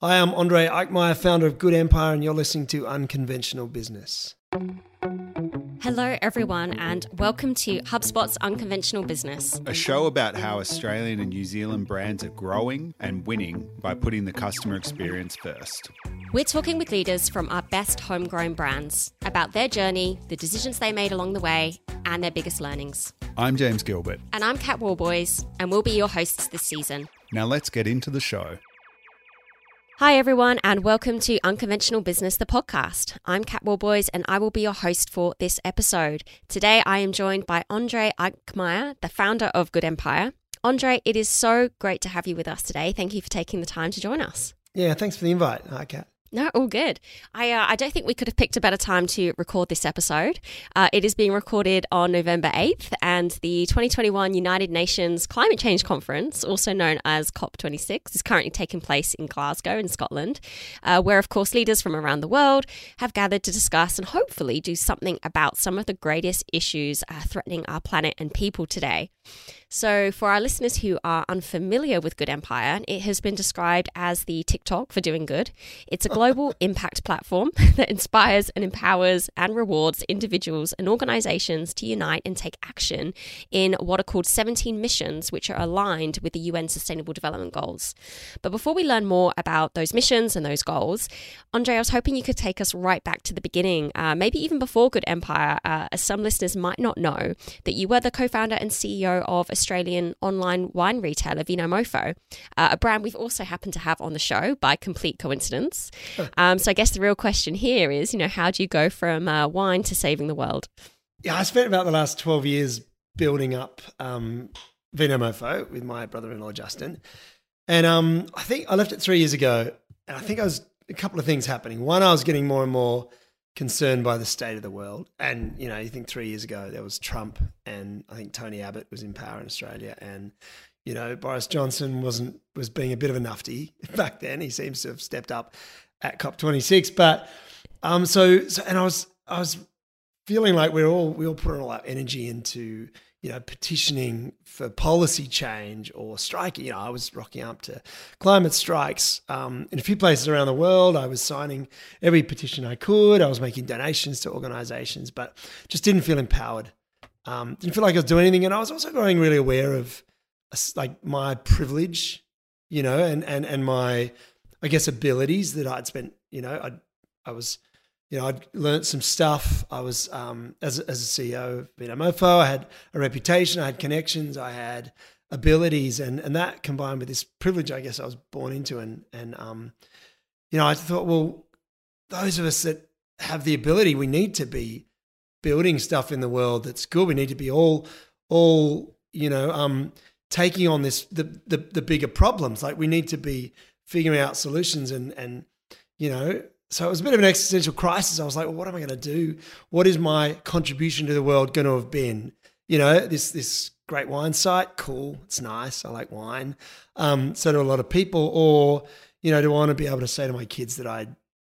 Hi, I'm Andre Eikmeier, founder of Good Empire, and you're listening to Unconventional Business. Hello, everyone, and welcome to HubSpot's Unconventional Business, a show about how Australian and New Zealand brands are growing and winning by putting the customer experience first. We're talking with leaders from our best homegrown brands about their journey, the decisions they made along the way, and their biggest learnings. I'm James Gilbert. And I'm Kat Warboys, and we'll be your hosts this season. Now let's get into the show. Hi, everyone, and welcome to Unconventional Business, the podcast. I'm Kat Warboys, and I will be your host for this episode. Today, I am joined by Andre Eikmeier, the founder of Good Empire. Andre, it is so great to have you with us today. Thank you for taking the time to join us. Yeah, thanks for the invite. Hi, Kat. No, all good. I uh, I don't think we could have picked a better time to record this episode. Uh, it is being recorded on November 8th, and the 2021 United Nations Climate Change Conference, also known as COP26, is currently taking place in Glasgow in Scotland, uh, where, of course, leaders from around the world have gathered to discuss and hopefully do something about some of the greatest issues uh, threatening our planet and people today. So, for our listeners who are unfamiliar with Good Empire, it has been described as the TikTok for doing good. It's a global impact platform that inspires and empowers and rewards individuals and organizations to unite and take action in what are called 17 missions, which are aligned with the UN Sustainable Development Goals. But before we learn more about those missions and those goals, Andre, I was hoping you could take us right back to the beginning, uh, maybe even before Good Empire, uh, as some listeners might not know that you were the co founder and CEO of Australian online wine retailer Vinomofo, uh, a brand we've also happened to have on the show by complete coincidence. Um, so I guess the real question here is, you know, how do you go from uh, wine to saving the world? Yeah, I spent about the last 12 years building up um, Vinomofo with my brother-in-law, Justin. And um, I think I left it three years ago. And I think I was a couple of things happening. One, I was getting more and more concerned by the state of the world. And, you know, you think three years ago there was Trump and I think Tony Abbott was in power in Australia and, you know, Boris Johnson wasn't was being a bit of a nufty back then. He seems to have stepped up at COP26. But um so so and I was I was feeling like we're all we all put all our energy into you know, petitioning for policy change or striking. You know, I was rocking up to climate strikes um, in a few places around the world. I was signing every petition I could. I was making donations to organizations, but just didn't feel empowered. Um, didn't feel like I was doing anything. And I was also growing really aware of like my privilege, you know, and, and, and my, I guess, abilities that I'd spent, you know, I, I was you know, I'd learned some stuff. I was, um, as, as a CEO of Vinomofo, I had a reputation, I had connections, I had abilities, and, and that combined with this privilege, I guess I was born into. And, and um, you know, I thought, well, those of us that have the ability, we need to be building stuff in the world that's good. We need to be all, all, you know, um, taking on this, the, the, the bigger problems. Like we need to be figuring out solutions and, and, you know, so it was a bit of an existential crisis. I was like, well, what am I going to do? What is my contribution to the world going to have been? You know, this this great wine site, cool, it's nice. I like wine. Um, so do a lot of people. Or, you know, do I want to be able to say to my kids that I,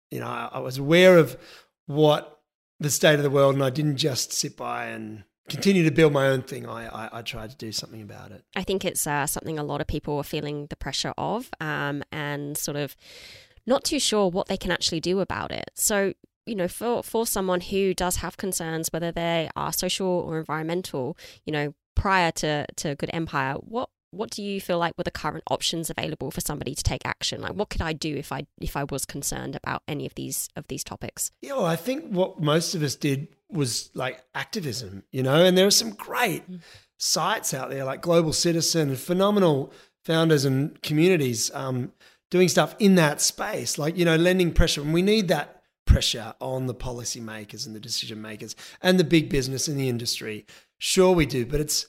you know, I, I was aware of what the state of the world, and I didn't just sit by and continue to build my own thing. I, I, I tried to do something about it. I think it's uh, something a lot of people are feeling the pressure of, um, and sort of not too sure what they can actually do about it. So, you know, for, for someone who does have concerns, whether they are social or environmental, you know, prior to, to Good Empire, what what do you feel like were the current options available for somebody to take action? Like, what could I do if I if I was concerned about any of these of these topics? Yeah, well, I think what most of us did was like activism, you know, and there are some great mm. sites out there like Global Citizen, phenomenal founders and communities. Um, doing stuff in that space, like, you know, lending pressure. And we need that pressure on the policymakers and the decision makers and the big business and the industry. Sure, we do, but it's,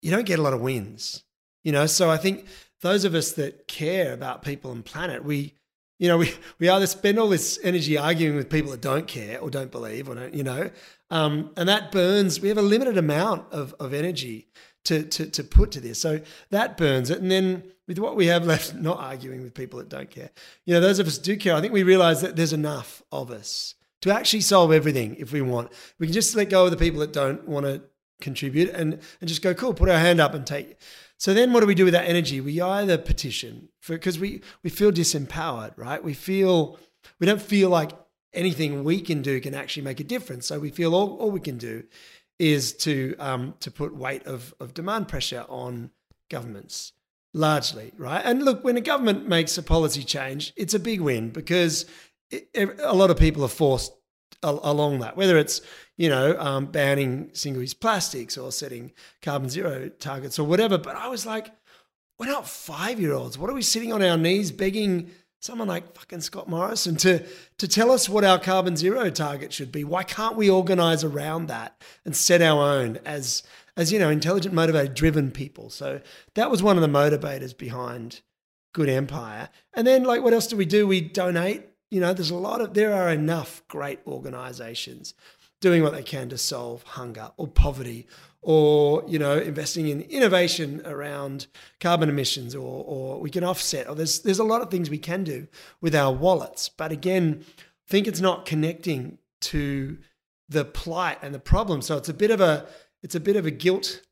you don't get a lot of wins, you know? So I think those of us that care about people and planet, we, you know, we, we either spend all this energy arguing with people that don't care or don't believe or don't, you know, um, and that burns, we have a limited amount of, of energy to, to, to put to this. So that burns it. And then with what we have left, not arguing with people that don't care. You know, those of us do care. I think we realize that there's enough of us to actually solve everything if we want. We can just let go of the people that don't want to contribute and, and just go, cool, put our hand up and take. So then what do we do with that energy? We either petition because we, we feel disempowered, right? We feel, we don't feel like anything we can do can actually make a difference. So we feel all, all we can do is to, um, to put weight of, of demand pressure on governments largely, right? And look, when a government makes a policy change, it's a big win because it, a lot of people are forced along that, whether it's you know um, banning single-use plastics or setting carbon zero targets or whatever. But I was like, we're not five-year-olds. What are we sitting on our knees begging someone like fucking Scott Morrison to to tell us what our carbon zero target should be? Why can't we organize around that and set our own as as you know intelligent, motivated, driven people? So that was one of the motivators behind Good Empire. And then like, what else do we do? We donate you know, there's a lot of, there are enough great organizations doing what they can to solve hunger or poverty or, you know, investing in innovation around carbon emissions or, or we can offset, or there's, there's a lot of things we can do with our wallets. But again, I think it's not connecting to the plight and the problem. So it's a bit of a, it's a bit of a guilt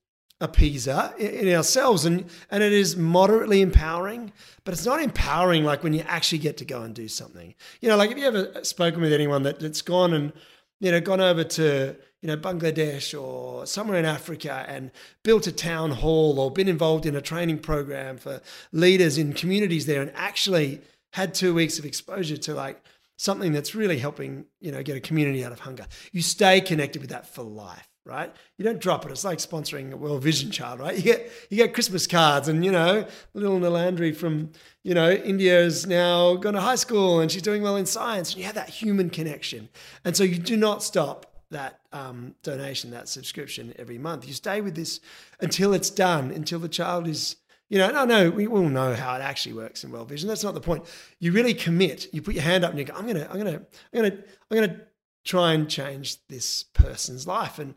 appeaser in ourselves and and it is moderately empowering but it's not empowering like when you actually get to go and do something you know like have you ever spoken with anyone that, that's gone and you know gone over to you know bangladesh or somewhere in africa and built a town hall or been involved in a training program for leaders in communities there and actually had two weeks of exposure to like something that's really helping you know get a community out of hunger you stay connected with that for life right? You don't drop it. It's like sponsoring a World Vision Child, right? You get you get Christmas cards, and you know, little Nalandri from you know India is now gone to high school and she's doing well in science, and you have that human connection, and so you do not stop that um, donation, that subscription every month. You stay with this until it's done, until the child is. You know, no, no, we all know how it actually works in World Vision. That's not the point. You really commit. You put your hand up and you go, I'm gonna, I'm gonna, I'm gonna, I'm gonna try and change this person's life. And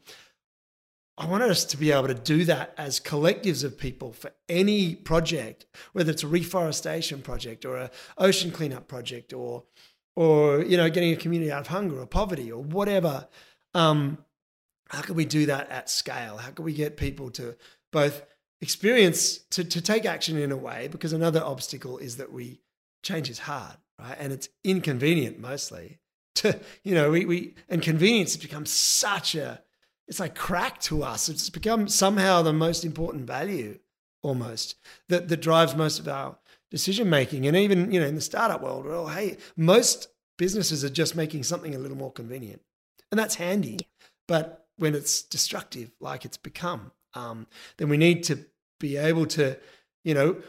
I wanted us to be able to do that as collectives of people for any project, whether it's a reforestation project or a ocean cleanup project or or you know getting a community out of hunger or poverty or whatever. Um, how can we do that at scale? How can we get people to both experience to, to take action in a way? Because another obstacle is that we change is hard, right? And it's inconvenient mostly to, you know, we, we and convenience has become such a, it's like crack to us. It's become somehow the most important value almost that, that drives most of our decision making. And even, you know, in the startup world, well, hey, most businesses are just making something a little more convenient. And that's handy. But when it's destructive, like it's become, um, then we need to be able to, you know,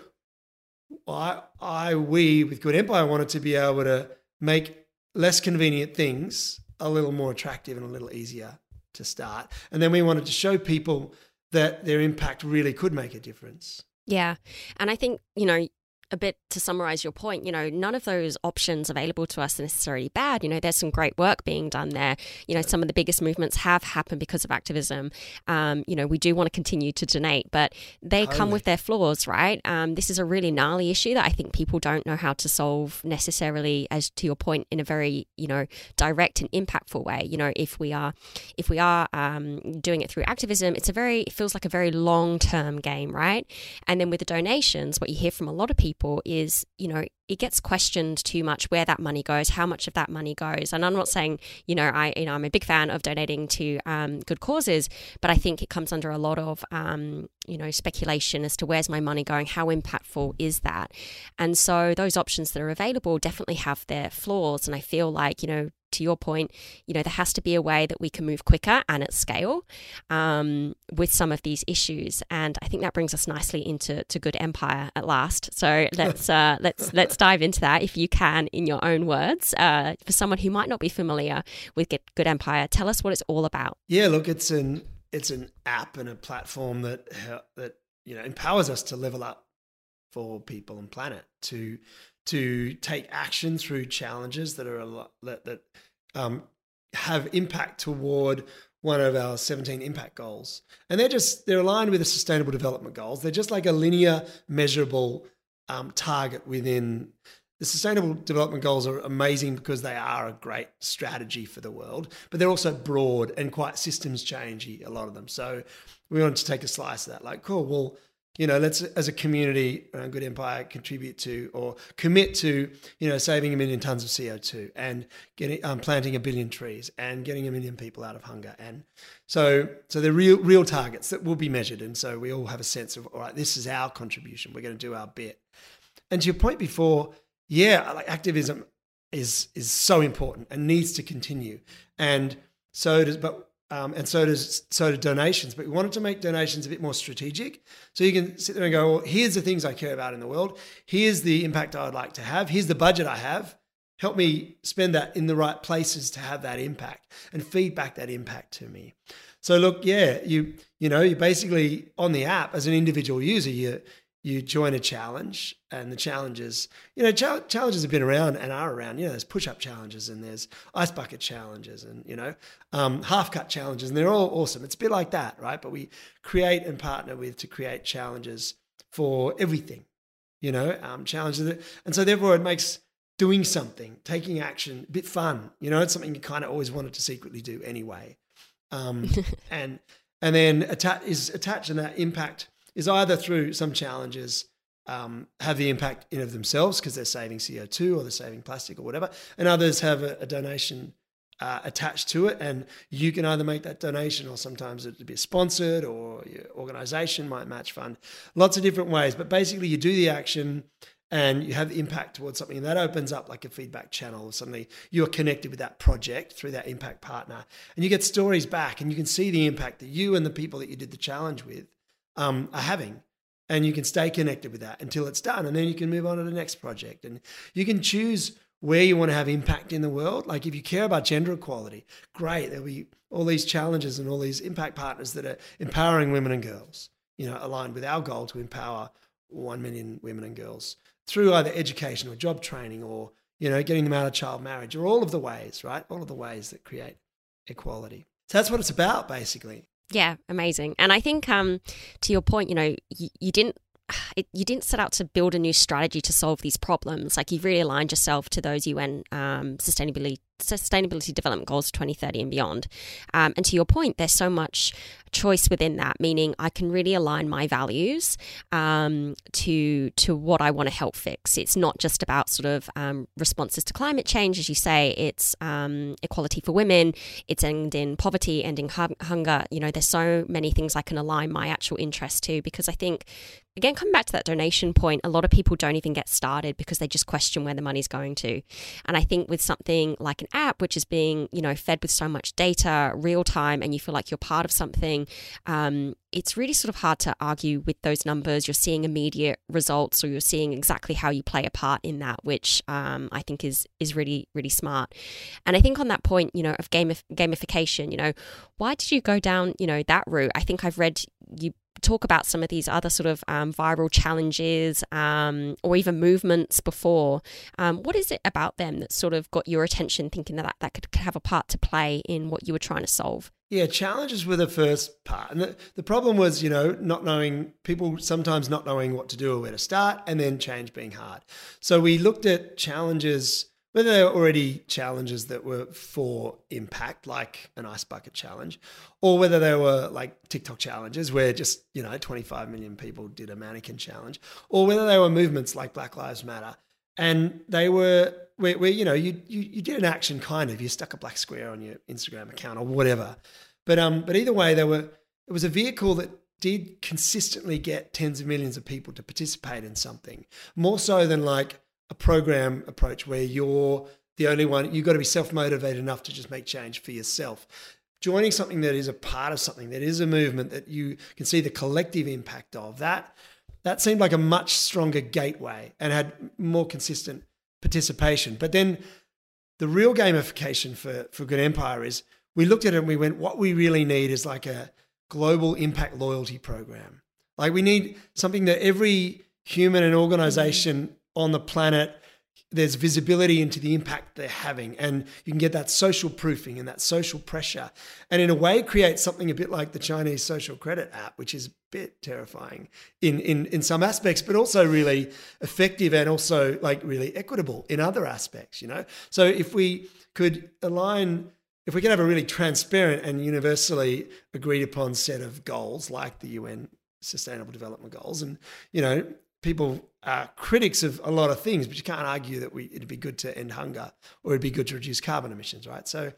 I, I, we with Good Empire wanted to be able to make less convenient things a little more attractive and a little easier to start. And then we wanted to show people that their impact really could make a difference. Yeah. And I think, you know, a bit to summarize your point, you know, none of those options available to us are necessarily bad. You know, there's some great work being done there. You know, some of the biggest movements have happened because of activism. Um, you know, we do want to continue to donate, but they totally. come with their flaws, right? Um, this is a really gnarly issue that I think people don't know how to solve necessarily, as to your point, in a very, you know, direct and impactful way. You know, if we are, if we are um, doing it through activism, it's a very, it feels like a very long term game, right? And then with the donations, what you hear from a lot of people people is, you know, it gets questioned too much where that money goes, how much of that money goes. And I'm not saying, you know, I, you know, I'm a big fan of donating to um, good causes, but I think it comes under a lot of, um, you know, speculation as to where's my money going, how impactful is that, and so those options that are available definitely have their flaws. And I feel like, you know, to your point, you know, there has to be a way that we can move quicker and at scale um, with some of these issues. And I think that brings us nicely into to Good Empire at last. So let's uh, let's let's dive into that if you can in your own words. Uh, for someone who might not be familiar with Good Empire, tell us what it's all about. Yeah, look, it's an it's an app and a platform that that you know empowers us to level up for people and planet to to take action through challenges that are a lot, that, that um, have impact toward one of our 17 impact goals. And they're just, they're aligned with the sustainable development goals. They're just like a linear, measurable um, target within the Sustainable Development Goals are amazing because they are a great strategy for the world, but they're also broad and quite systems changey, a lot of them. So we wanted to take a slice of that. Like, cool, well, you know, let's as a community around Good Empire contribute to or commit to, you know, saving a million tons of CO2 and getting um, planting a billion trees and getting a million people out of hunger. And so, so they're real real targets that will be measured. And so we all have a sense of, all right, this is our contribution. We're going to do our bit. And to your point before, yeah, like activism is is so important and needs to continue. And so does, but um, and so does so do donations. But we wanted to make donations a bit more strategic, so you can sit there and go, well, here's the things I care about in the world. Here's the impact I would like to have. Here's the budget I have. Help me spend that in the right places to have that impact and feedback that impact to me. So look, yeah, you you know, you're basically on the app as an individual user, you you join a challenge and the challenges you know ch- challenges have been around and are around you know there's push-up challenges and there's ice bucket challenges and you know um, half cut challenges and they're all awesome. It's a bit like that right? But we create and partner with to create challenges for everything you know um, challenges that, and so therefore it makes doing something taking action a bit fun you know it's something you kind of always wanted to secretly do anyway. Um, and and then attach is attached in that impact is either through some challenges um, have the impact in of themselves because they're saving CO2 or they're saving plastic or whatever, and others have a, a donation uh, attached to it, and you can either make that donation or sometimes it would be sponsored or your organization might match fund. Lots of different ways, but basically you do the action and you have the impact towards something and that opens up like a feedback channel suddenly you are connected with that project through that impact partner and you get stories back and you can see the impact that you and the people that you did the challenge with um, are having. And you can stay connected with that until it's done. And then you can move on to the next project. And you can choose where you want to have impact in the world. Like if you care about gender equality, great. There'll be all these challenges and all these impact partners that are empowering women and girls, you know, aligned with our goal to empower 1 million women and girls through either education or job training or, you know, getting them out of child marriage or all of the ways, right? All of the ways that create equality. So that's what it's about, basically. Yeah, amazing. And I think, um, to your point, you know, you, you didn't it, you didn't set out to build a new strategy to solve these problems. Like you've really aligned yourself to those UN um, sustainability sustainability development goals 2030 and beyond. Um, and to your point, there's so much choice within that, meaning I can really align my values um, to to what I want to help fix. It's not just about sort of um, responses to climate change, as you say. It's um, equality for women. It's ending poverty, ending hunger. You know, there's so many things I can align my actual interest to because I think again, coming back to that donation point, a lot of people don't even get started because they just question where the money's going to. And I think with something like an app, which is being, you know, fed with so much data, real time, and you feel like you're part of something, um, it's really sort of hard to argue with those numbers. You're seeing immediate results, or you're seeing exactly how you play a part in that, which um, I think is is really really smart. And I think on that point, you know, of gamif- gamification, you know, why did you go down, you know, that route? I think I've read you talk about some of these other sort of um, viral challenges um, or even movements before. Um, what is it about them that sort of got your attention thinking that that could have a part to play in what you were trying to solve? Yeah, challenges were the first part. And the, the problem was, you know, not knowing, people sometimes not knowing what to do or where to start, and then change being hard. So we looked at challenges whether they were already challenges that were for impact, like an ice bucket challenge, or whether they were like TikTok challenges where just, you know, 25 million people did a mannequin challenge, or whether they were movements like Black Lives Matter. And they were where, where you know, you, you, you did an action kind of, you stuck a black square on your Instagram account or whatever. But um, but either way, there were it was a vehicle that did consistently get tens of millions of people to participate in something, more so than like a program approach where you're the only one, you've got to be self motivated enough to just make change for yourself. Joining something that is a part of something, that is a movement that you can see the collective impact of, that, that seemed like a much stronger gateway and had more consistent participation. But then the real gamification for, for Good Empire is we looked at it and we went, what we really need is like a global impact loyalty program. Like we need something that every human and organization on the planet there's visibility into the impact they're having. And you can get that social proofing and that social pressure. And in a way create something a bit like the chinese social credit app which is a bit terrifying in in in some aspects but also really effective and also like really equitable in other aspects you know? So if we could align if we could have a really transparent and universally agreed upon set of goals like the UN sustainable development goals and you know people are critics of a lot of things, but you can't argue that we, it'd be good to end hunger or it'd be good to reduce carbon emissions, right? So,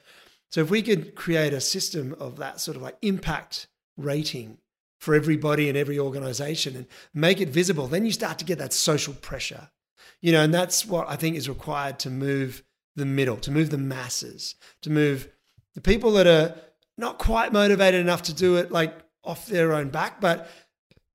so if we could create a system of that sort of like impact rating for everybody and every organization and make it visible, then you start to get that social pressure, you know, and that's what I think is required to move the middle, to move the masses, to move the people that are not quite motivated enough to do it like off their own back, but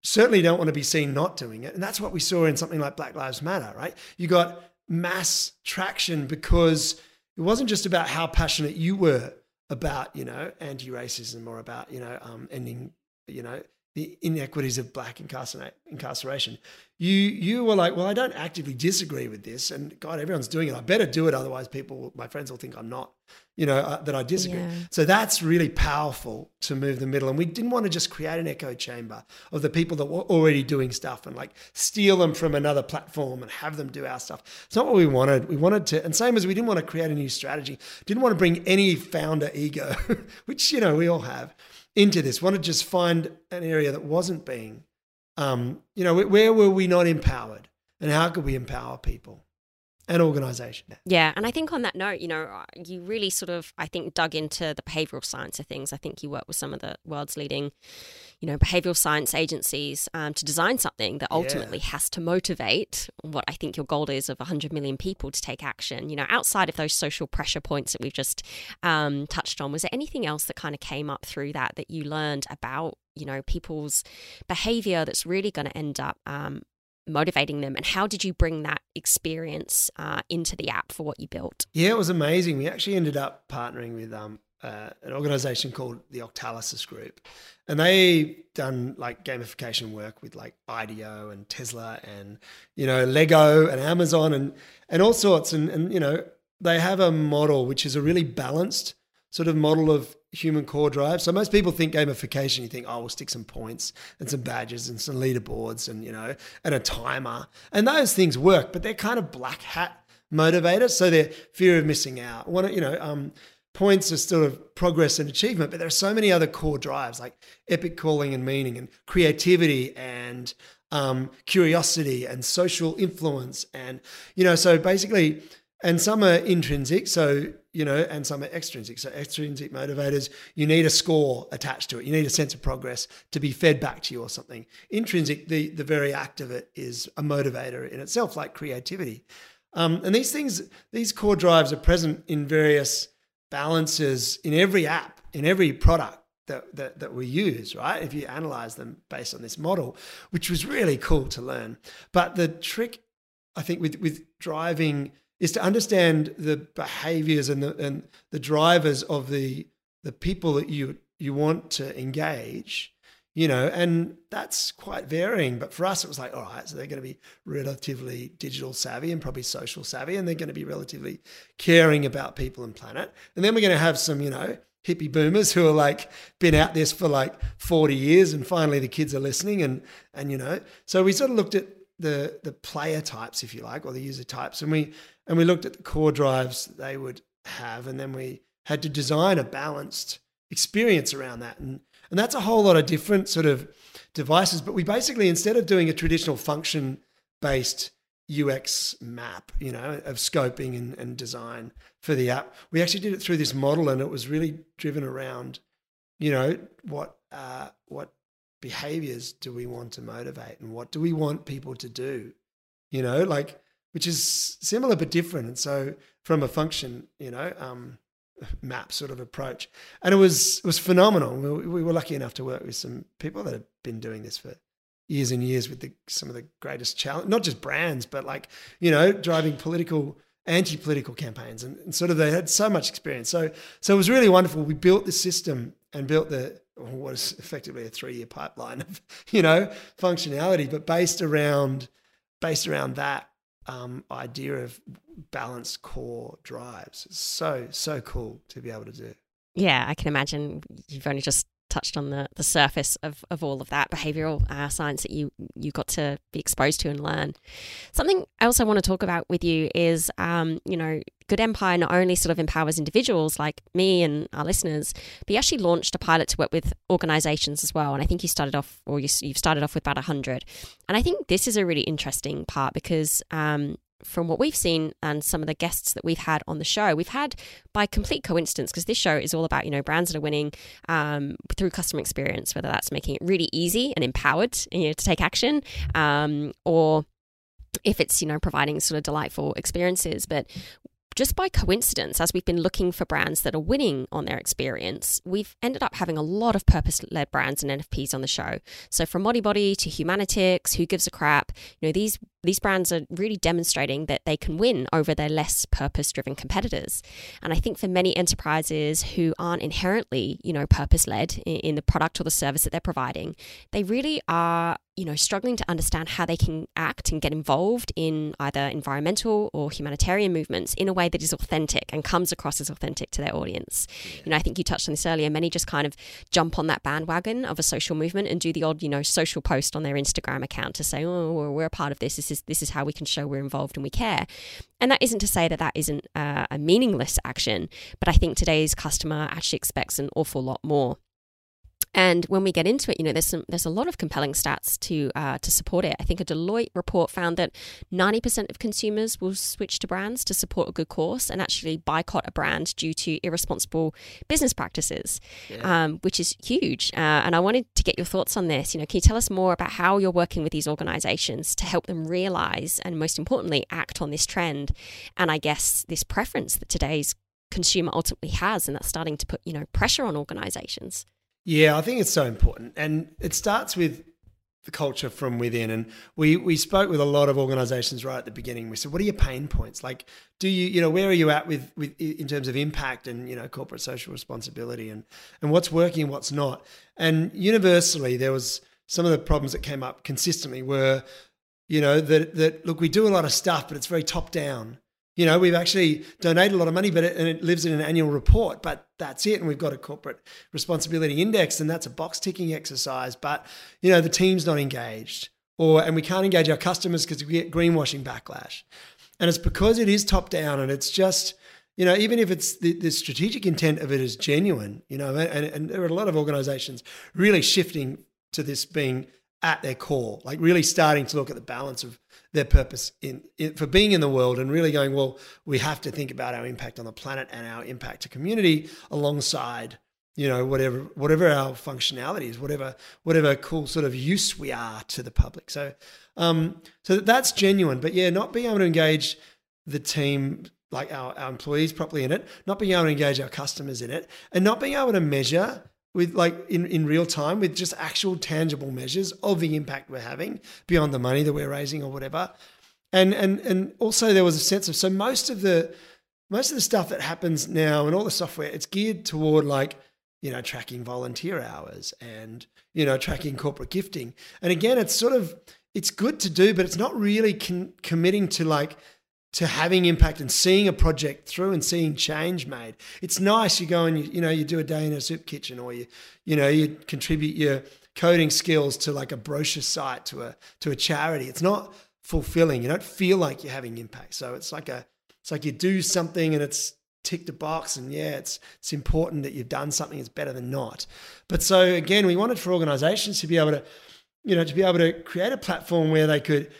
certainly don't want to be seen not doing it. And that's what we saw in something like Black Lives Matter, right? You got mass traction because it wasn't just about how passionate you were about, you know, anti-racism or about, you know, um, ending, you know, the inequities of black incarceration. You you were like, well, I don't actively disagree with this, and God, everyone's doing it. I better do it, otherwise, people, my friends, will think I'm not, you know, uh, that I disagree. Yeah. So that's really powerful to move the middle. And we didn't want to just create an echo chamber of the people that were already doing stuff and like steal them from another platform and have them do our stuff. It's not what we wanted. We wanted to, and same as we didn't want to create a new strategy, didn't want to bring any founder ego, which you know we all have into this. Want to just find an area that wasn't being, um, you know, where were we not empowered, and how could we empower people? And organization. Yeah. And I think on that note, you know, uh, you really sort of, I think, dug into the behavioral science of things. I think you work with some of the world's leading, you know, behavioral science agencies um, to design something that ultimately yeah. has to motivate what I think your goal is of 100 million people to take action. You know, outside of those social pressure points that we've just um, touched on, was there anything else that kind of came up through that that you learned about you know people's behavior that's really going to end up um, motivating them and how did you bring that experience uh, into the app for what you built? Yeah it was amazing. We actually ended up partnering with um, uh, an organization called the octalysis group and they done like gamification work with like IDEO and tesla and you know lego and amazon and and all sorts and and you know they have a model which is a really balanced sort of model of human core drive. So most people think gamification, you think, oh, we'll stick some points and some badges and some leaderboards and, you know, and a timer. And those things work, but they're kind of black hat motivators. So they're fear of missing out. One, you know, um, points are sort of progress and achievement, but there are so many other core drives like epic calling and meaning and creativity and um, curiosity and social influence. And, you know, so basically, and some are intrinsic. So you know, and some are extrinsic. So extrinsic motivators, you need a score attached to it. You need a sense of progress to be fed back to you or something. Intrinsic, the the very act of it is a motivator in itself, like creativity. Um, and these things, these core drives are present in various balances in every app, in every product that, that, that we use, right? If you analyze them based on this model, which was really cool to learn. But the trick, I think, with, with driving is to understand the behaviors and the and the drivers of the the people that you you want to engage you know and that's quite varying. But for us it was like all right so they're going to be relatively digital savvy and probably social savvy and they're going to be relatively caring about people and planet. And then we're going to have some you know hippie boomers who are like been out this for like 40 years and finally the kids are listening and and you know. So we sort of looked at the the player types if you like or the user types and we and we looked at the core drives they would have, and then we had to design a balanced experience around that. And, and that's a whole lot of different sort of devices. But we basically, instead of doing a traditional function based UX map, you know, of scoping and, and design for the app, we actually did it through this model, and it was really driven around, you know, what uh, what behaviors do we want to motivate, and what do we want people to do, you know, like which is similar but different. And so from a function, you know, um, map sort of approach, and it was it was phenomenal. We, we, were lucky enough to work with some people that have been doing this for years and years with the, some of the greatest challenge, not just brands, but like you know, driving political anti-political campaigns and, and, sort of they had so much experience so so it was really wonderful we built the system and built the what is effectively a three-year pipeline of you know functionality but based around based around that um, idea of balanced core drives. It's so so cool to be able to do. Yeah, I can imagine you've only just touched on the, the surface of, of all of that behavioral uh, science that you you got to be exposed to and learn. Something else I want to talk about with you is, um, you know, Good Empire not only sort of empowers individuals like me and our listeners, but you actually launched a pilot to work with organizations as well. And I think you started off, or you, have started off with about 100. And I think this is a really interesting part because um, from what we've seen and some of the guests that we've had on the show, we've had by complete coincidence, because this show is all about, you know, brands that are winning um, through customer experience, whether that's making it really easy and empowered you know, to take action um, or if it's, you know, providing sort of delightful experiences. But just by coincidence, as we've been looking for brands that are winning on their experience, we've ended up having a lot of purpose led brands and NFPs on the show. So from Modibodi to Humanitix, Who Gives a Crap, you know, these these brands are really demonstrating that they can win over their less purpose driven competitors. And I think for many enterprises who aren't inherently, you know, purpose led in the product or the service that they're providing, they really are you know, struggling to understand how they can act and get involved in either environmental or humanitarian movements in a way that is authentic and comes across as authentic to their audience. Yeah. You know, I think you touched on this earlier. Many just kind of jump on that bandwagon of a social movement and do the odd, you know, social post on their Instagram account to say, "Oh, we're a part of this. This is this is how we can show we're involved and we care." And that isn't to say that that isn't uh, a meaningless action, but I think today's customer actually expects an awful lot more. And when we get into it, you know, there's some there's a lot of compelling stats to uh, to support it. I think a Deloitte report found that 90% of consumers will switch to brands to support a good cause and actually boycott a brand due to irresponsible business practices, yeah. um, which is huge. Uh, and I wanted to get your thoughts on this. You know, can you tell us more about how you're working with these organisations to help them realise and most importantly act on this trend, and I guess this preference that today's consumer ultimately has, and that's starting to put you know pressure on organisations. Yeah, I think it's so important. And it starts with the culture from within. And we we spoke with a lot of organizations right at the beginning. We said, what are your pain points? Like, do you, you know, where are you at with, with in terms of impact and, you know, corporate social responsibility and, and what's working and what's not? And universally, there was some of the problems that came up consistently were, you know, that, that look, we do a lot of stuff, but it's very top down. You know, we've actually donated a lot of money, but it, and it lives in an annual report, but that's it. And we've got a corporate responsibility index, and that's a box ticking exercise. But you know, the team's not engaged, or and we can't engage our customers because we get greenwashing backlash. And it's because it is top down, and it's just you know, even if it's the, the strategic intent of it is genuine, you know, and, and there are a lot of organizations really shifting to this being at their core, like really starting to look at the balance of their purpose in, in, for being in the world and really going, well, we have to think about our impact on the planet and our impact to community alongside, you know, whatever whatever our functionality is, whatever whatever cool sort of use we are to the public. So, um, so that's genuine. But yeah, not being able to engage the team like our, our employees properly in it, not being able to engage our customers in it, and not being able to measure with like in, in real time with just actual tangible measures of the impact we're having beyond the money that we're raising or whatever. And and and also there was a sense of so most of the most of the stuff that happens now and all the software it's geared toward like you know tracking volunteer hours and you know tracking corporate gifting. And again it's sort of it's good to do but it's not really con- committing to like to having impact and seeing a project through and seeing change made. It's nice you go and you, you know you do a day in a soup kitchen or you you know you contribute your coding skills to like a brochure site to a to a charity. It's not fulfilling. You don't feel like you're having impact. So it's like a it's like you do something and it's ticked a box and yeah it's it's important that you've done something it's better than not. But so again we wanted for organizations to be able to you know to be able to create a platform where they could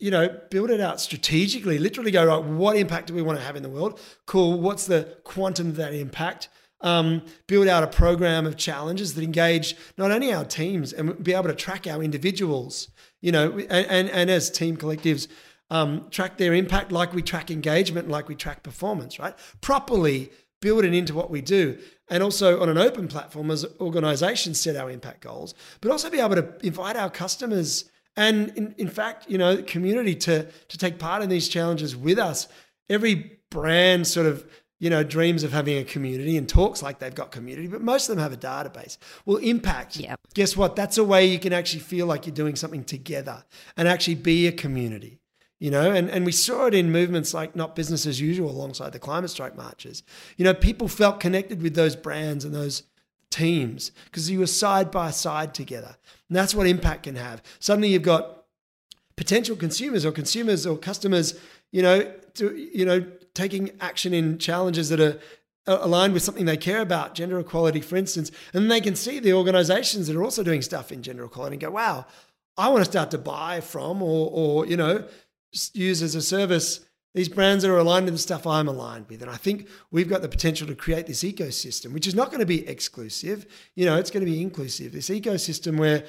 you know, build it out strategically, literally go, right, what impact do we want to have in the world? Cool. What's the quantum of that impact? Um, build out a program of challenges that engage not only our teams and be able to track our individuals, you know, and, and, and as team collectives, um, track their impact like we track engagement, like we track performance, right? Properly build it into what we do. And also on an open platform, as organizations set our impact goals, but also be able to invite our customers and in, in fact, you know, community to to take part in these challenges with us. Every brand sort of you know, dreams of having a community and talks like they've got community, but most of them have a database. Well, impact. Yep. Guess what? That's a way you can actually feel like you're doing something together and actually be a community. you know, and, and we saw it in movements like not business as usual alongside the climate strike marches. You know, people felt connected with those brands and those teams because you were side by side together. And that's what impact can have. Suddenly you've got potential consumers or consumers or customers, you know, to, you know, taking action in challenges that are uh, aligned with something they care about, gender equality, for instance, and they can see the organizations that are also doing stuff in gender equality and go, wow, I want to start to buy from or, or you know, use as a service these brands that are aligned with the stuff I'm aligned with. And I think we've got the potential to create this ecosystem, which is not going to be exclusive. You know, it's going to be inclusive. This ecosystem where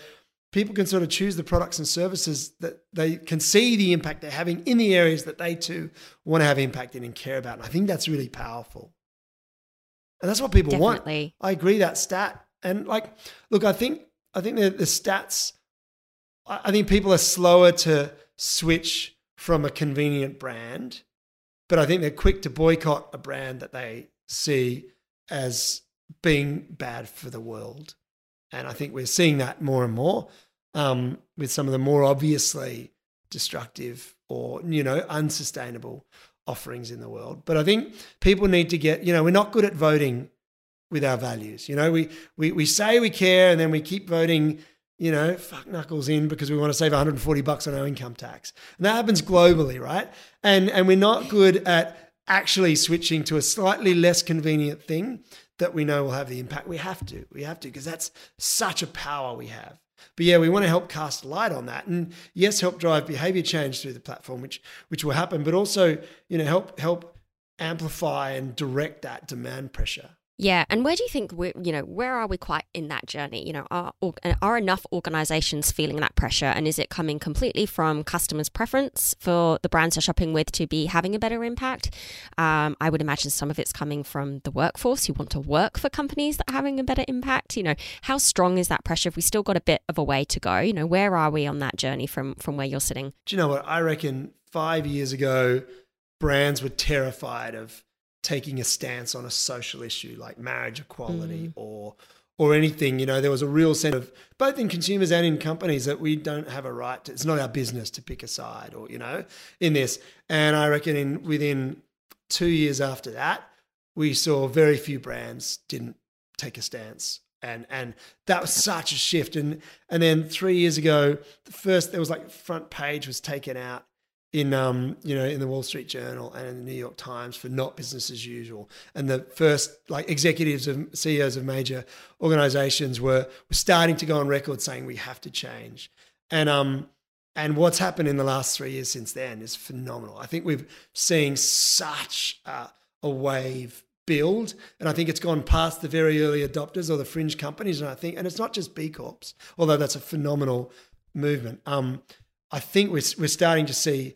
people can sort of choose the products and services that they can see the impact they're having in the areas that they too want to have impact in and care about. And I think that's really powerful. And that's what people Definitely. want. I agree that stat. And like, look, I think I think the, the stats. I think people are slower to switch from a convenient brand, but I think they're quick to boycott a brand that they see as being bad for the world. And I think we're seeing that more and more um, with some of the more obviously destructive or you know unsustainable offerings in the world. But I think people need to get, you know, we're not good at voting with our values. You know, we we we say we care and then we keep voting, you know, fuck knuckles in because we want to save 140 bucks on our income tax. And that happens globally, right? And and we're not good at actually switching to a slightly less convenient thing that we know will have the impact. We have to. We have to because that's such a power we have. But yeah, we want to help cast light on that, and yes, help drive behavior change through the platform, which which will happen. But also, you know, help help amplify and direct that demand pressure. Yeah, and where do you think we you know where are we quite in that journey? You know, are are enough organisations feeling that pressure, and is it coming completely from customers' preference for the brands they're shopping with to be having a better impact? Um, I would imagine some of it's coming from the workforce who want to work for companies that are having a better impact. You know, how strong is that pressure? If we still got a bit of a way to go, you know, where are we on that journey from from where you're sitting? Do you know what I reckon? Five years ago, brands were terrified of taking a stance on a social issue like marriage equality mm. or or anything. You know, there was a real sense of both in consumers and in companies that we don't have a right to. It's not our business to pick a side, or you know, in this. And I reckon in within two years after that, we saw very few brands didn't take a stance. And and that was such a shift. And and then three years ago, the first there was like front page was taken out in um, you know in the Wall Street Journal and in the New York Times for not business as usual. And the first like executives of CEOs of major organizations were, were starting to go on record saying we have to change. And um and what's happened in the last three years since then is phenomenal. I think we've seen such a, a wave build, and I think it's gone past the very early adopters or the fringe companies. And I think, and it's not just B Corps, although that's a phenomenal movement. Um, I think we're we're starting to see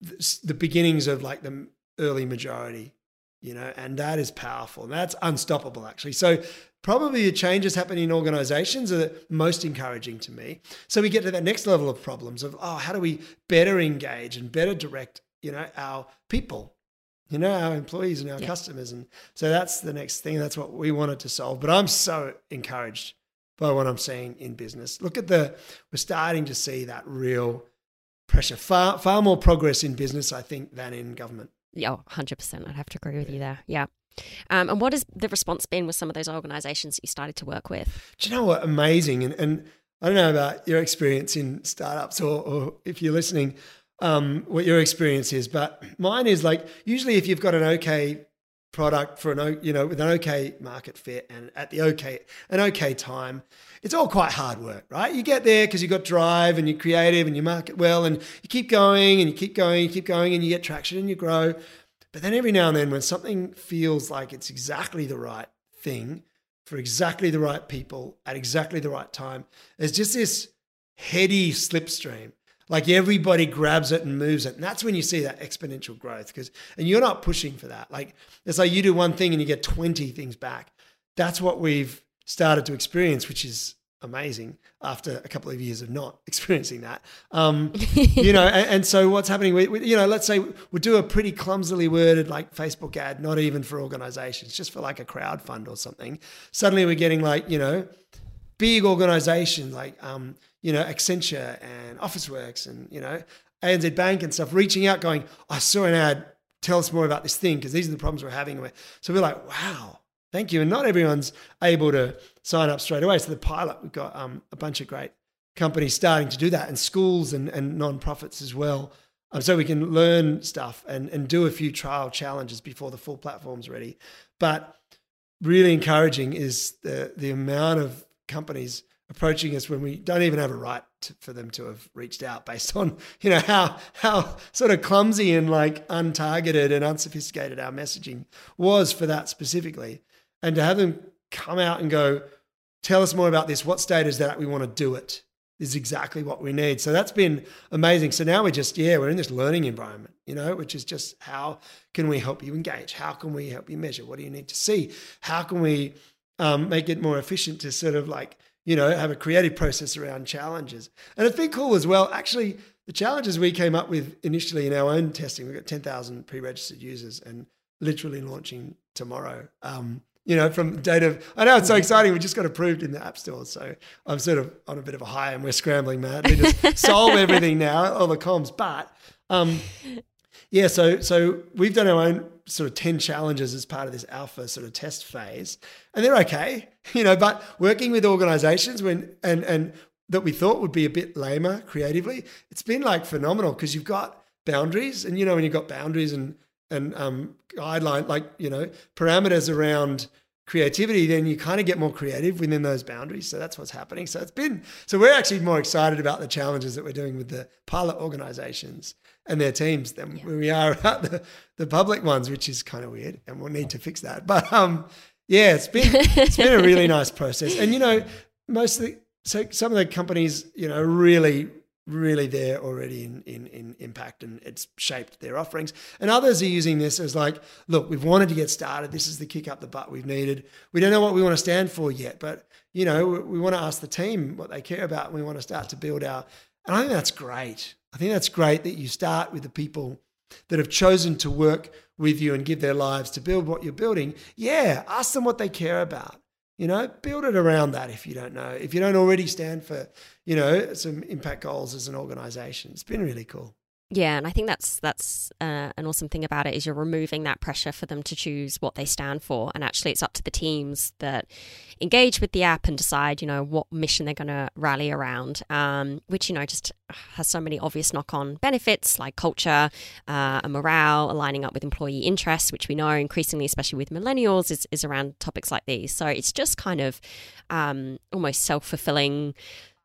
the beginnings of like the early majority, you know, and that is powerful. And that's unstoppable, actually. So probably the changes happening in organizations are the most encouraging to me. So we get to that next level of problems of, oh, how do we better engage and better direct, you know, our people, you know, our employees and our yeah. customers. And so that's the next thing. That's what we wanted to solve. But I'm so encouraged by what I'm seeing in business. Look at the, we're starting to see that real pressure. Far far more progress in business, I think, than in government. Yeah, hundred percent. I'd have to agree with you there. Yeah. Um, and what has the response been with some of those organisations that you started to work with? Do you know what? Amazing. And, and I don't know about your experience in startups or, or if you're listening, um, what your experience is, but mine is like usually if you've got an okay product for an you know with an okay market fit and at the okay an okay time. It's all quite hard work right? You get there because you've got drive and you're creative and you market well and you keep going and you keep going you keep going and you get traction and you grow. But then every now and then when something feels like it's exactly the right thing for exactly the right people at exactly the right time there's just this heady slipstream like everybody grabs it and moves it. And that's when you see that exponential growth. Because and you're not pushing for that. Like it's like you do one thing and you get 20 things back. That's what we've started to experience, which is amazing after a couple of years of not experiencing that. Um, you know, and, and, so what's happening? We, we, you know, let's say we do a pretty clumsily worded like Facebook ad, not even for organizations, just for like a crowd fund or something. Suddenly we're getting like, you know, big organizations like, um, you know, Accenture and Officeworks and, you know, ANZ Bank and stuff reaching out, going, I saw an ad, tell us more about this thing because these are the problems we're having. So we're like, wow, thank you. And not everyone's able to sign up straight away. So the pilot, we've got um, a bunch of great companies starting to do that, and schools and, and non-profits as well. Um, so we can learn stuff and, and do a few trial challenges before the full platform's ready. But really encouraging is the the amount of companies approaching us when we don't even have a right to, for them to have reached out based on you know how how sort of clumsy and like untargeted and unsophisticated our messaging was for that specifically and to have them come out and go tell us more about this what state is that we want to do it is exactly what we need. So that's been amazing. So now we're just, yeah, we're in this learning environment, you know, which is just how can we help you engage? How can we help you measure? What do you need to see? How can we um, make it more efficient to sort of like, you know, have a creative process around challenges? And it's been cool as well. Actually, the challenges we came up with initially in our own testing, we've got 10,000 pre registered users and literally launching tomorrow. Um, you know, from date of, I know it's so exciting. We just got approved in the app store. So I'm sort of on a bit of a high and we're scrambling madly to solve everything now, all the comms. But um, yeah, so so we've done our own sort of 10 challenges as part of this alpha sort of test phase. And they're okay, you know, but working with organizations when and and that we thought would be a bit lamer creatively, it's been like phenomenal because you've got boundaries. And you know, when you've got boundaries and and um, guideline, like you know, parameters around creativity, then you kind of get more creative within those boundaries. So that's what's happening. So it's been so we're actually more excited about the challenges that we're doing with the pilot organizations and their teams than yeah. we are about the, the public ones, which is kind of weird, and we'll need to fix that. But um, yeah, it's been it's been a really nice process, and you know, most of the so some of the companies, you know, really really there already in, in, in impact and it's shaped their offerings. And others are using this as like, look, we've wanted to get started. This is the kick up the butt we've needed. We don't know what we want to stand for yet, but you know, we, we want to ask the team what they care about and we want to start to build our. And I think that's great. I think that's great that you start with the people that have chosen to work with you and give their lives to build what you're building. Yeah, ask them what they care about. You know, build it around that if you don't know. If you don't already stand for, you know, some impact goals as an organization. It's been really cool. Yeah, and I think that's that's uh, an awesome thing about it is you're removing that pressure for them to choose what they stand for, and actually it's up to the teams that engage with the app and decide, you know, what mission they're going to rally around. Um, which you know just has so many obvious knock-on benefits like culture, uh, and morale, aligning up with employee interests, which we know increasingly, especially with millennials, is is around topics like these. So it's just kind of um, almost self-fulfilling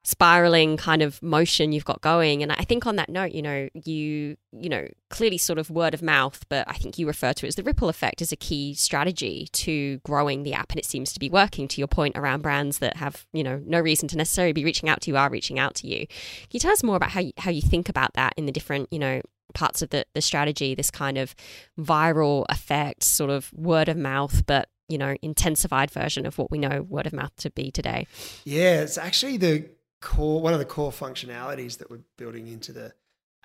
spiraling kind of motion you've got going. And i think on that note you know you you know clearly sort of word of mouth but i think you refer to it as the ripple effect as a key strategy to growing the app. And it seems to be working to your point around brands that have you know no reason to necessarily be reaching out to you are reaching out to you. Can you tell us more about how you, how you think about that in the different you know parts of the, the strategy this kind of viral effect sort of word of mouth but you know intensified version of what we know word of mouth to be today? Yeah it's actually the core one of the core functionalities that we're building into the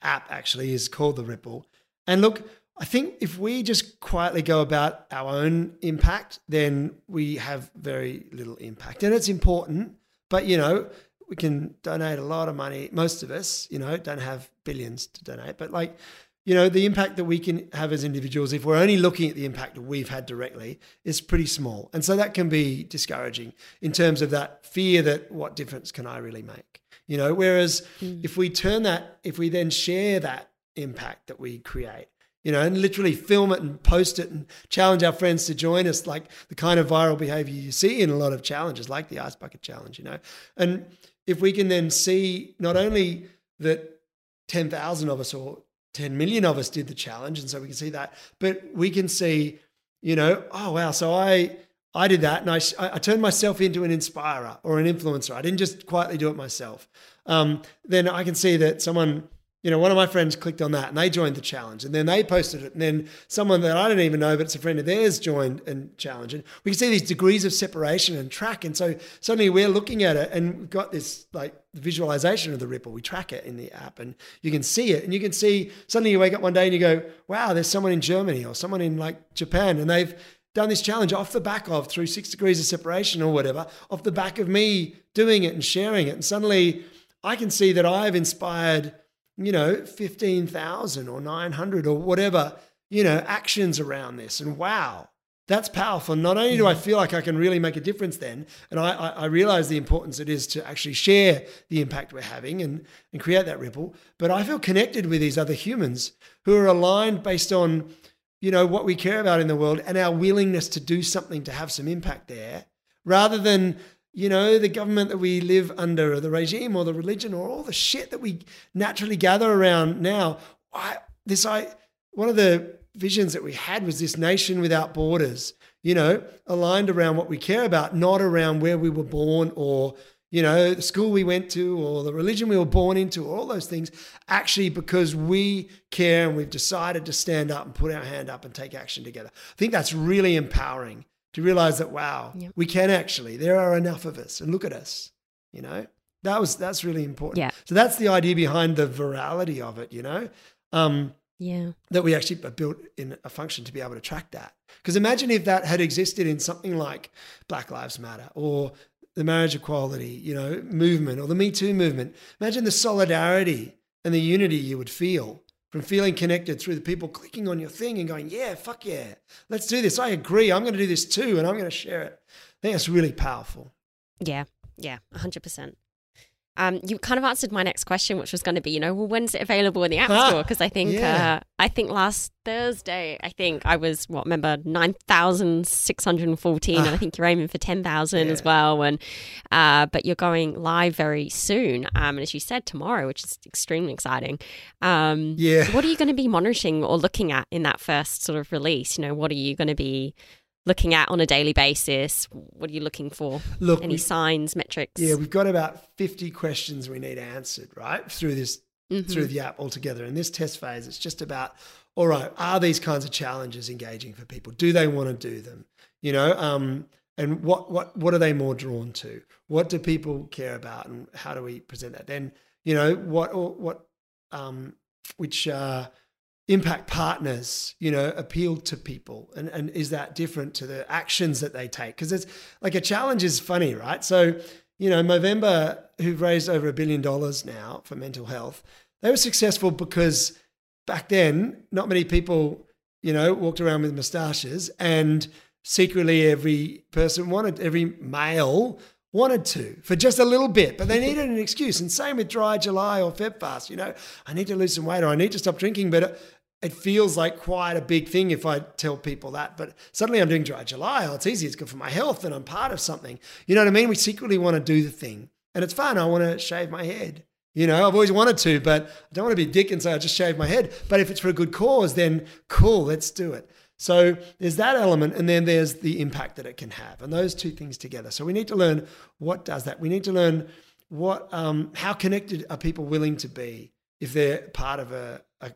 app actually is called the ripple. And look, I think if we just quietly go about our own impact, then we have very little impact. And it's important, but you know, we can donate a lot of money. Most of us, you know, don't have billions to donate, but like you know, the impact that we can have as individuals, if we're only looking at the impact that we've had directly, is pretty small. And so that can be discouraging in terms of that fear that what difference can I really make? You know, whereas mm. if we turn that, if we then share that impact that we create, you know, and literally film it and post it and challenge our friends to join us, like the kind of viral behavior you see in a lot of challenges, like the Ice Bucket Challenge, you know. And if we can then see not only that 10,000 of us or 10 million of us did the challenge. And so we can see that. But we can see, you know, oh, wow. So I, I did that and I, I turned myself into an inspirer or an influencer. I didn't just quietly do it myself. Um, then I can see that someone you know, one of my friends clicked on that and they joined the challenge and then they posted it. And then someone that I don't even know, but it's a friend of theirs joined and challenged. And we can see these degrees of separation and track. And so suddenly we're looking at it and we've got this like visualization of the ripple. We track it in the app and you can see it. And you can see suddenly you wake up one day and you go, wow, there's someone in Germany or someone in like Japan and they've done this challenge off the back of through six degrees of separation or whatever, off the back of me doing it and sharing it. And suddenly I can see that I've inspired you know, 15,000 or 900 or whatever, you know, actions around this. And wow, that's powerful. Not only do I mm. feel like I can really make a difference then, and I, I, I, realize the importance it is to actually share the impact we're having and, and create that ripple, but I feel connected with these other humans who are aligned based on, you know, what we care about in the world and our willingness to do something to have some impact there, rather than you know, the government that we live under, or the regime, or the religion, or all the shit that we naturally gather around now. I, this, I, one of the visions that we had was this nation without borders, you know, aligned around what we care about, not around where we were born or, you know, the school we went to or the religion we were born into, all those things, actually because we care and we've decided to stand up and put our hand up and take action together. I think that's really empowering to realize that, wow, yep. we can actually, there are enough of us and look at us, you know? That was that's really important. Yeah. So that's the idea behind the virality of it, you know. Um, yeah. That we actually built in a function to be able to track that. Because imagine if that had existed in something like Black Lives Matter or the marriage equality, you know, movement or the Me Too movement. Imagine the solidarity and the unity you would feel from feeling connected through the people clicking on your thing and going, yeah, fuck yeah, let's do this. I agree. I'm going to do this too, and I'm going to share it. I think that's really powerful. Yeah, yeah, 100%. Um, you kind of answered my next question, which was going to be, you know, well, when's it available in the App Store? Because I think, yeah. uh, I think last Thursday, I think I was what member nine thousand six hundred and fourteen, and I think you're aiming for ten thousand yeah. as well. And uh, but you're going live very soon, um, and as you said, tomorrow, which is extremely exciting. Um, yeah. What are you going to be monitoring or looking at in that first sort of release? You know, what are you going to be looking at on a daily basis? What are you looking for? Look, any we, signs, metrics? Yeah, we've got about 50 questions we need answered, right? Through this mm-hmm. through the app altogether. In this test phase, it's just about all right, are these kinds of challenges engaging for people? Do they want to do them? You know, um, and what what what are they more drawn to? What do people care about, and how do we present that? Then you know what what um, which uh, impact partners, you know, appeal to people? And, and is that different to the actions that they take? Because it's like a challenge is funny, right? So, you know, Movember, who've raised over a billion dollars now for mental health, they were successful because back then, not many people, you know, walked around with mustaches and secretly every person wanted, every male wanted to for just a little bit, but they needed an excuse. And same with dry July or Feb fast. You know, I need to lose some weight or I need to stop drinking, but it feels like quite a big thing if I tell people that. But suddenly I'm doing dry July. Oh, it's easy. It's good for my health and I'm part of something. You know what I mean? We secretly want to do the thing and it's fun. I want to shave my head. You know, I've always wanted to, but I don't want to be a dick and say I just shave my head. But if it's for a good cause, then cool, let's do it. So there's that element, and then there's the impact that it can have, and those two things together. So we need to learn what does that. We need to learn what, um, how connected are people willing to be if they're part of a, a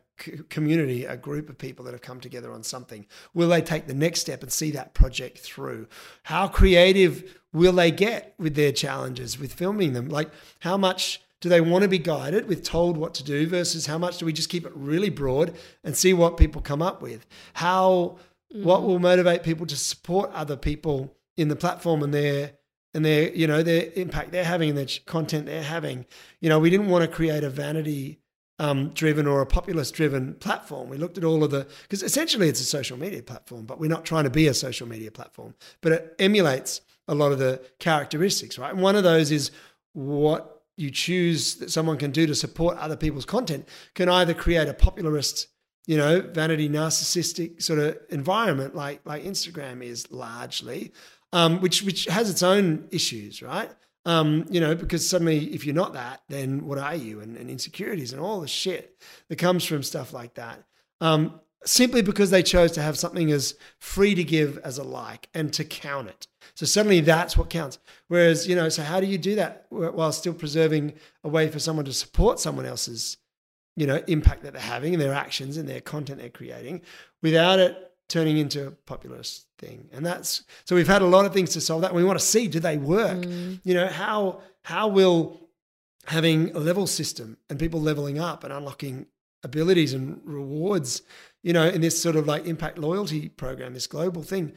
community, a group of people that have come together on something? Will they take the next step and see that project through? How creative will they get with their challenges, with filming them? Like, how much do they want to be guided with told what to do versus how much do we just keep it really broad and see what people come up with? How, mm. what will motivate people to support other people in the platform and their and their you know their impact they're having and the content they're having. You know, we didn't want to create a vanity um, driven or a populist driven platform. We looked at all of the, because essentially it's a social media platform, but we're not trying to be a social media platform, but it emulates a lot of the characteristics, right? And one of those is what you choose that someone can do to support other people's content can either create a popularist, you know, vanity narcissistic sort of environment like, like Instagram is largely, um, which, which has its own issues, right? Um, you know, because suddenly if you're not that, then what are you? And, and insecurities and all the shit that comes from stuff like that. Um, simply because they chose to have something as free to give as a like and to count it. So suddenly that's what counts. Whereas, you know, so how do you do that while still preserving a way for someone to support someone else's, you know, impact that they're having and their actions and their content they're creating without it turning into a populist thing. And that's so we've had a lot of things to solve that. We want to see do they work? Mm. You know, how how will having a level system and people leveling up and unlocking abilities and rewards, you know, in this sort of like impact loyalty program, this global thing,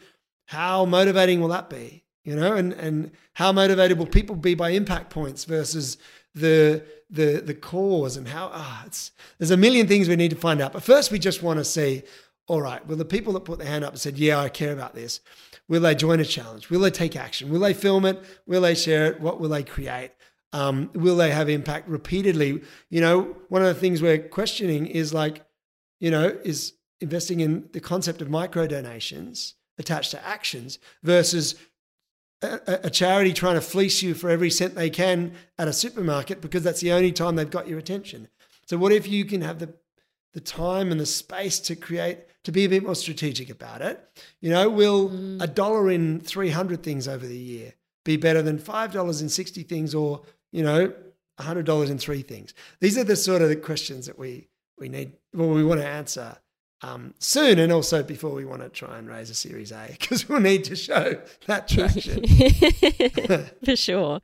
how motivating will that be? you know, and, and how motivated will people be by impact points versus the the the cause and how ah, it's there's a million things we need to find out. But first, we just want to see, all right, will the people that put their hand up and said, yeah, I care about this, will they join a challenge? Will they take action? Will they film it? Will they share it? What will they create? Um, will they have impact repeatedly? You know, one of the things we're questioning is like, you know, is investing in the concept of micro donations attached to actions versus a, a, charity trying to fleece you for every cent they can at a supermarket because that's the only time they've got your attention. So what if you can have the the time and the space to create to be a bit more strategic about it? You know, will mm. a dollar in 300 things over the year be better than $5 in 60 things or, you know, $100 in three things? These are the sort of the questions that we we need well we want to answer um, soon, and also before we want to try and raise a Series A because we'll need to show that traction for sure.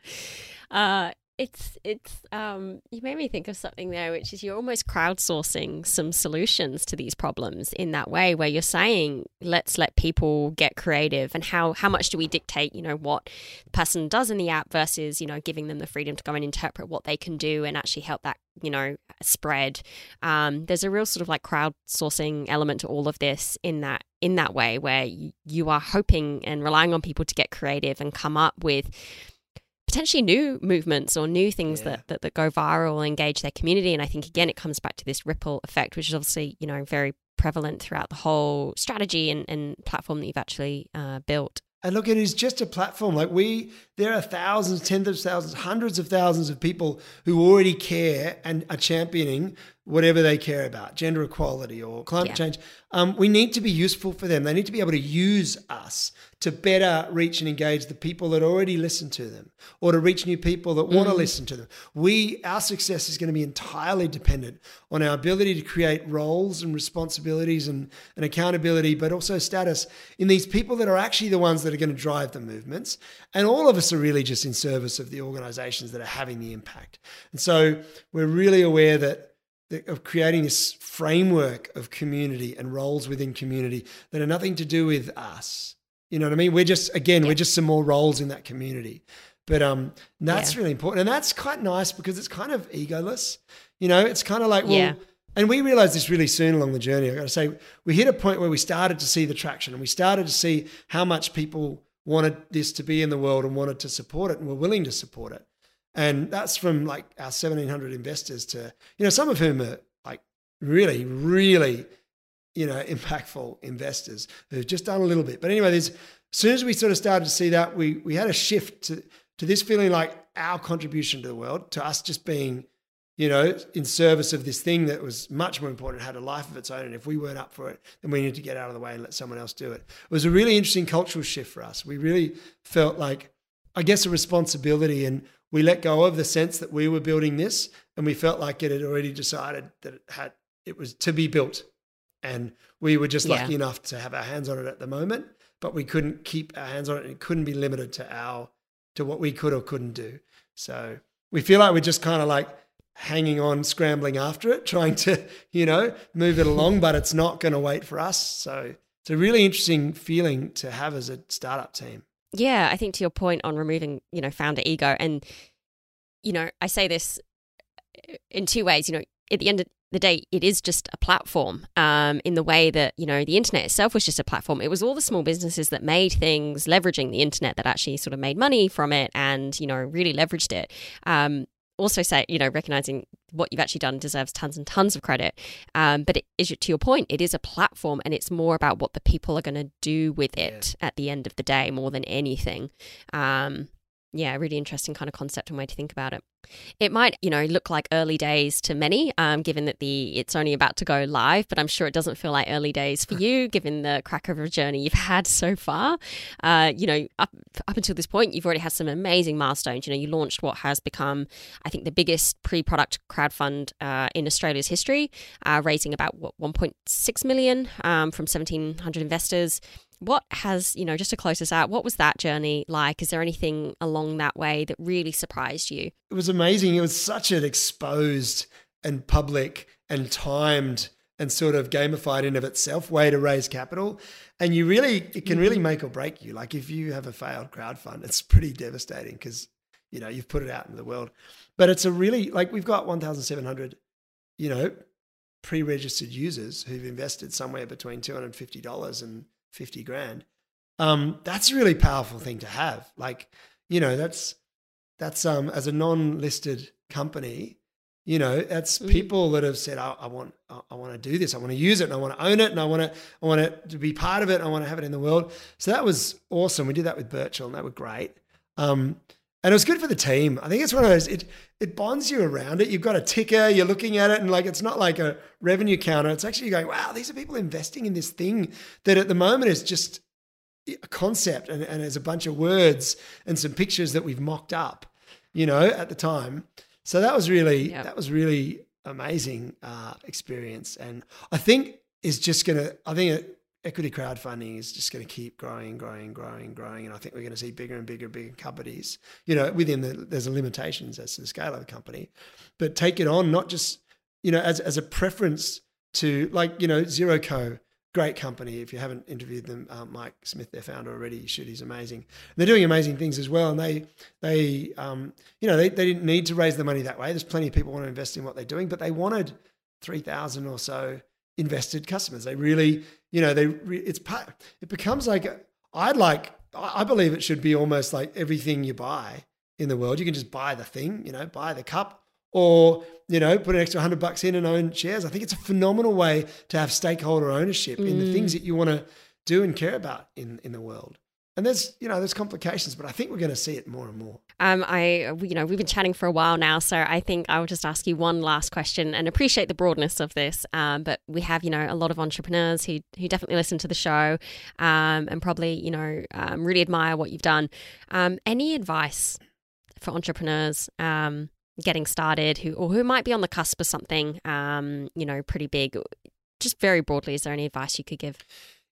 Uh, it's it's um, you made me think of something there, which is you're almost crowdsourcing some solutions to these problems in that way, where you're saying let's let people get creative, and how how much do we dictate, you know, what the person does in the app versus you know giving them the freedom to go and interpret what they can do and actually help that you know spread. Um, there's a real sort of like crowdsourcing element to all of this in that in that way, where you are hoping and relying on people to get creative and come up with potentially new movements or new things yeah. that, that, that go viral engage their community and i think again it comes back to this ripple effect which is obviously you know very prevalent throughout the whole strategy and, and platform that you've actually uh, built and look, it is just a platform. Like we, there are thousands, tens of thousands, hundreds of thousands of people who already care and are championing whatever they care about, gender equality or climate yeah. change. Um, we need to be useful for them. They need to be able to use us to better reach and engage the people that already listen to them or to reach new people that want to mm. listen to them. We our success is going to be entirely dependent on our ability to create roles and responsibilities and, and accountability, but also status in these people that are actually the ones that are going to drive the movements. And all of us are really just in service of the organizations that are having the impact. And so we're really aware that of creating this framework of community and roles within community that are nothing to do with us you know what I mean? We're just again, yeah. we're just some more roles in that community. But um, that's yeah. really important, and that's quite nice because it's kind of egoless. You know, it's kind of like well, yeah. and we realized this really soon along the journey. I got to say, we hit a point where we started to see the traction, and we started to see how much people wanted this to be in the world and wanted to support it, and were willing to support it. And that's from like our 1,700 investors to you know some of whom are like really, really you know, impactful investors who've just done a little bit. But anyway, there's as soon as we sort of started to see that, we we had a shift to to this feeling like our contribution to the world, to us just being, you know, in service of this thing that was much more important, had a life of its own. And if we weren't up for it, then we needed to get out of the way and let someone else do it. It was a really interesting cultural shift for us. We really felt like, I guess, a responsibility and we let go of the sense that we were building this and we felt like it had already decided that it had it was to be built and we were just lucky yeah. enough to have our hands on it at the moment, but we couldn't keep our hands on it and it couldn't be limited to our to what we could or couldn't do. So we feel like we're just kind of like hanging on, scrambling after it, trying to, you know, move it along, but it's not going to wait for us. So it's a really interesting feeling to have as a startup team. Yeah, I think to your point on removing, you know, founder ego and you know, I say this in two ways, you know, at the end of the day, it is just a platform um, in the way that, you know, the internet itself was just a platform. It was all the small businesses that made things leveraging the internet that actually sort of made money from it and, you know, really leveraged it. Um, also say, you know, recognizing what you've actually done deserves tons and tons of credit. Um, but it is to your point, it is a platform and it's more about what the people are going to do with it yeah. at the end of the day more than anything. Um, yeah, really interesting kind of concept and way to think about it. It might, you know, look like early days to many, um, given that the it's only about to go live. But I'm sure it doesn't feel like early days for you, given the crack of a journey you've had so far. Uh, you know, up up until this point, you've already had some amazing milestones. You know, you launched what has become, I think, the biggest pre-product crowdfund uh, in Australia's history, uh, raising about what 1.6 million um, from 1,700 investors. What has, you know, just to close us out, what was that journey like? Is there anything along that way that really surprised you? It was amazing. It was such an exposed and public and timed and sort of gamified in of itself way to raise capital. And you really, it can really make or break you. Like if you have a failed crowdfund, it's pretty devastating because, you know, you've put it out in the world. But it's a really, like we've got 1,700, you know, pre-registered users who've invested somewhere between $250 and 50 grand. Um, that's a really powerful thing to have. Like, you know, that's, that's um, as a non-listed company, you know, that's Mm. people that have said, I, I want, I, I want to do this. I want to use it and I want to own it and I want to, I want it to be part of it. And I want to have it in the world. So that was awesome. We did that with Birchal and that were great. Um, and it was good for the team. I think it's one of those, it, it bonds you around it. You've got a ticker, you're looking at it and like, it's not like a revenue counter. It's actually going, wow, these are people investing in this thing that at the moment is just a concept and, and there's a bunch of words and some pictures that we've mocked up, you know, at the time. So that was really Yep. that was really amazing uh, experience, and I think is just gonna. I think equity crowdfunding is just going to keep growing, growing, growing, growing, and I think we're going to see bigger and bigger, and bigger companies. You know, within the there's limitations as to the scale of a company, but take it on not just you know as as a preference to like you know Zero Co. Great company. If you haven't interviewed them, um, Mike Smith, their founder, already, you should. He's amazing. And they're doing amazing things as well. And they, they, um, you know, they, they didn't need to raise the money that way. There's plenty of people want to invest in what they're doing, but they wanted three thousand or so invested customers. They really, you know, they re- it's part. It becomes like I'd like. I believe it should be almost like everything you buy in the world. You can just buy the thing, you know, buy the cup, or you know, put an extra hundred bucks in and own shares. I think it's a phenomenal way to have stakeholder ownership in the things mm. that you want to do and care about in in the world. And there's you know there's complications, but I think we're going to see it more and more. Um, I, you know, we've been chatting for a while now, so I think I will just ask you one last question and appreciate the broadness of this. Um, but we have, you know, a lot of entrepreneurs who who definitely listen to the show, um, and probably, you know, um, really admire what you've done. Um, any advice for entrepreneurs um, getting started who or who might be on the cusp of something, um, you know, pretty big? Just very broadly, is there any advice you could give?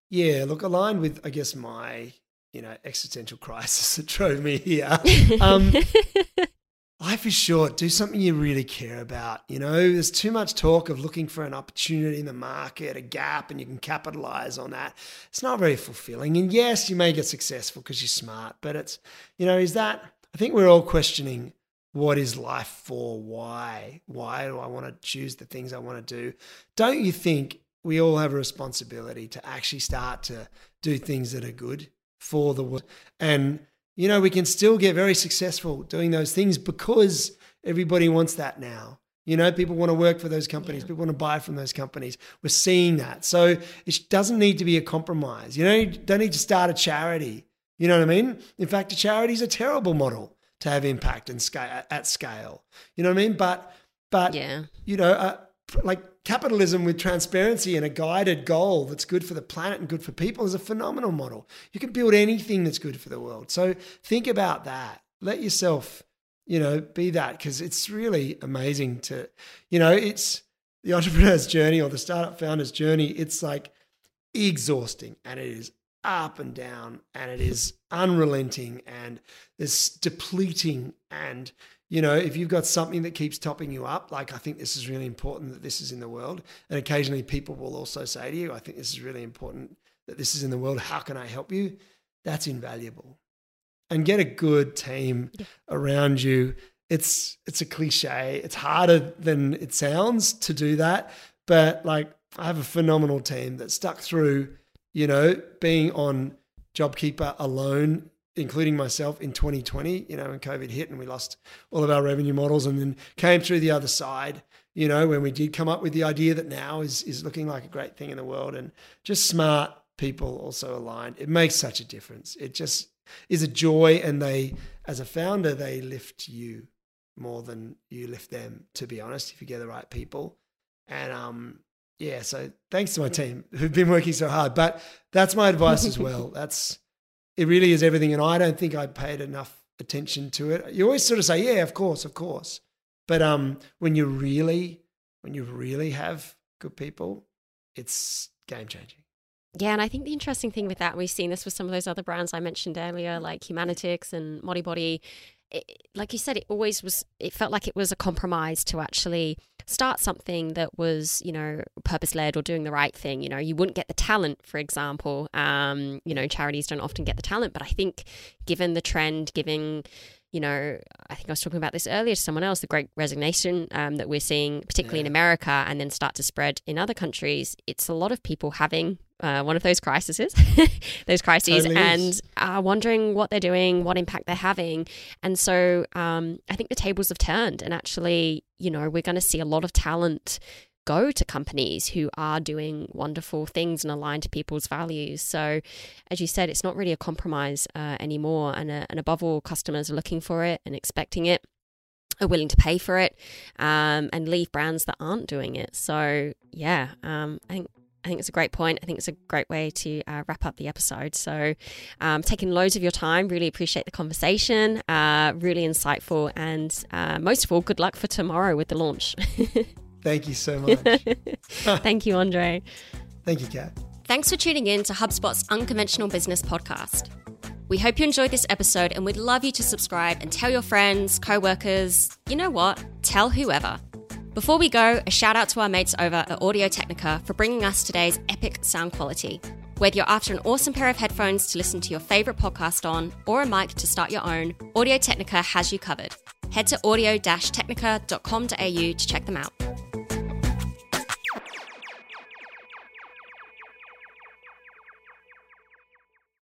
Yeah, look, aligned with I guess my you know existential crisis that drove me here. Um, life is short. Do something you really care about. You know, there's too much talk of looking for an opportunity in the market, a gap, and you can capitalize on that. It's not very fulfilling. And yes, you may get successful because you're smart, but it's, you know, is that, I think we're all questioning what is life for? Why? Why do I want to choose the things I want to do? Don't you think we all have a responsibility to actually start to do things that are good for the world? And you know, we can still get very successful doing those things because everybody wants that now. You know, people want to work for those companies, people want to buy from those companies. We're seeing that. So it doesn't need to be a compromise. You know, you don't need to start a charity. You know what I mean? In fact, a charity is a terrible model to have impact and scale at scale. You know what I mean? But but Yeah. you know, uh, like capitalism with transparency and a guided goal that's good for the planet and good for people is a phenomenal model. You can build anything that's good for the world. So think about that. Let yourself, you know, be that because it's really amazing to, you know, it's the entrepreneur's journey or the startup founder's journey. It's like exhausting and it is up and down and it is unrelenting and there's depleting and you know if you've got something that keeps topping you up like i think this is really important that this is in the world. And occasionally people will also say to you i think this is really important that this is in the world. How can i help you? That's invaluable. And get a good team around you. It's it's a cliche. It's harder than it sounds to do that. But like i have a phenomenal team that stuck through you know, being on JobKeeper alone, including myself in 2020, you know, when COVID hit and we lost all of our revenue models and then came through the other side, you know, when we did come up with the idea that now is, is looking like a great thing in the world and just smart people also aligned. It makes such a difference. It just is a joy. And they, as a founder, they lift you more than you lift them, to be honest, if you get the right people. And, um, yeah, so thanks to my team who've been working so hard. But that's my advice as well. That's it really is everything. And I don't think I paid enough attention to it. You always sort of say, yeah, of course, of course. But um, when you really, when you really have good people, it's game changing. Yeah, and I think the interesting thing with that, we've seen this with some of those other brands I mentioned earlier, like Humanitix and Modibodi, it, like you said, it always was. It felt like it was a compromise to actually start something that was, you know, purpose led or doing the right thing. You know, you wouldn't get the talent, for example. Um, you know, charities don't often get the talent, but I think given the trend, given you know, I think I was talking about this earlier to someone else, the great resignation um, that we're seeing, particularly yeah. in America, and then start to spread in other countries. It's a lot of people having uh, one of those crises, those crises, totally and are wondering what they're doing, what impact they're having. And so um, I think the tables have turned, and actually, you know, we're going to see a lot of talent go to companies who are doing wonderful things and aligned to people's values. So, as you said, it's not really a compromise uh, anymore. And, uh, and above all, customers are looking for it and expecting it, are willing to pay for it, um, and leave brands that aren't doing it. So, yeah, um, I think. I think it's a great point. I think it's a great way to uh, wrap up the episode. So, um, taking loads of your time, really appreciate the conversation, uh, really insightful, and uh, most of all, good luck for tomorrow with the launch. Thank you so much. Thank you, Andre. Thank you, Kat. Thanks for tuning in to HubSpot's Unconventional Business Podcast. We hope you enjoyed this episode and we'd love you to subscribe and tell your friends, co workers, you know what, tell whoever. Before we go, a shout out to our mates over at Audio Technica for bringing us today's epic sound quality. Whether you're after an awesome pair of headphones to listen to your favorite podcast on or a mic to start your own, Audio Technica has you covered. Head to audio technica.com.au to check them out.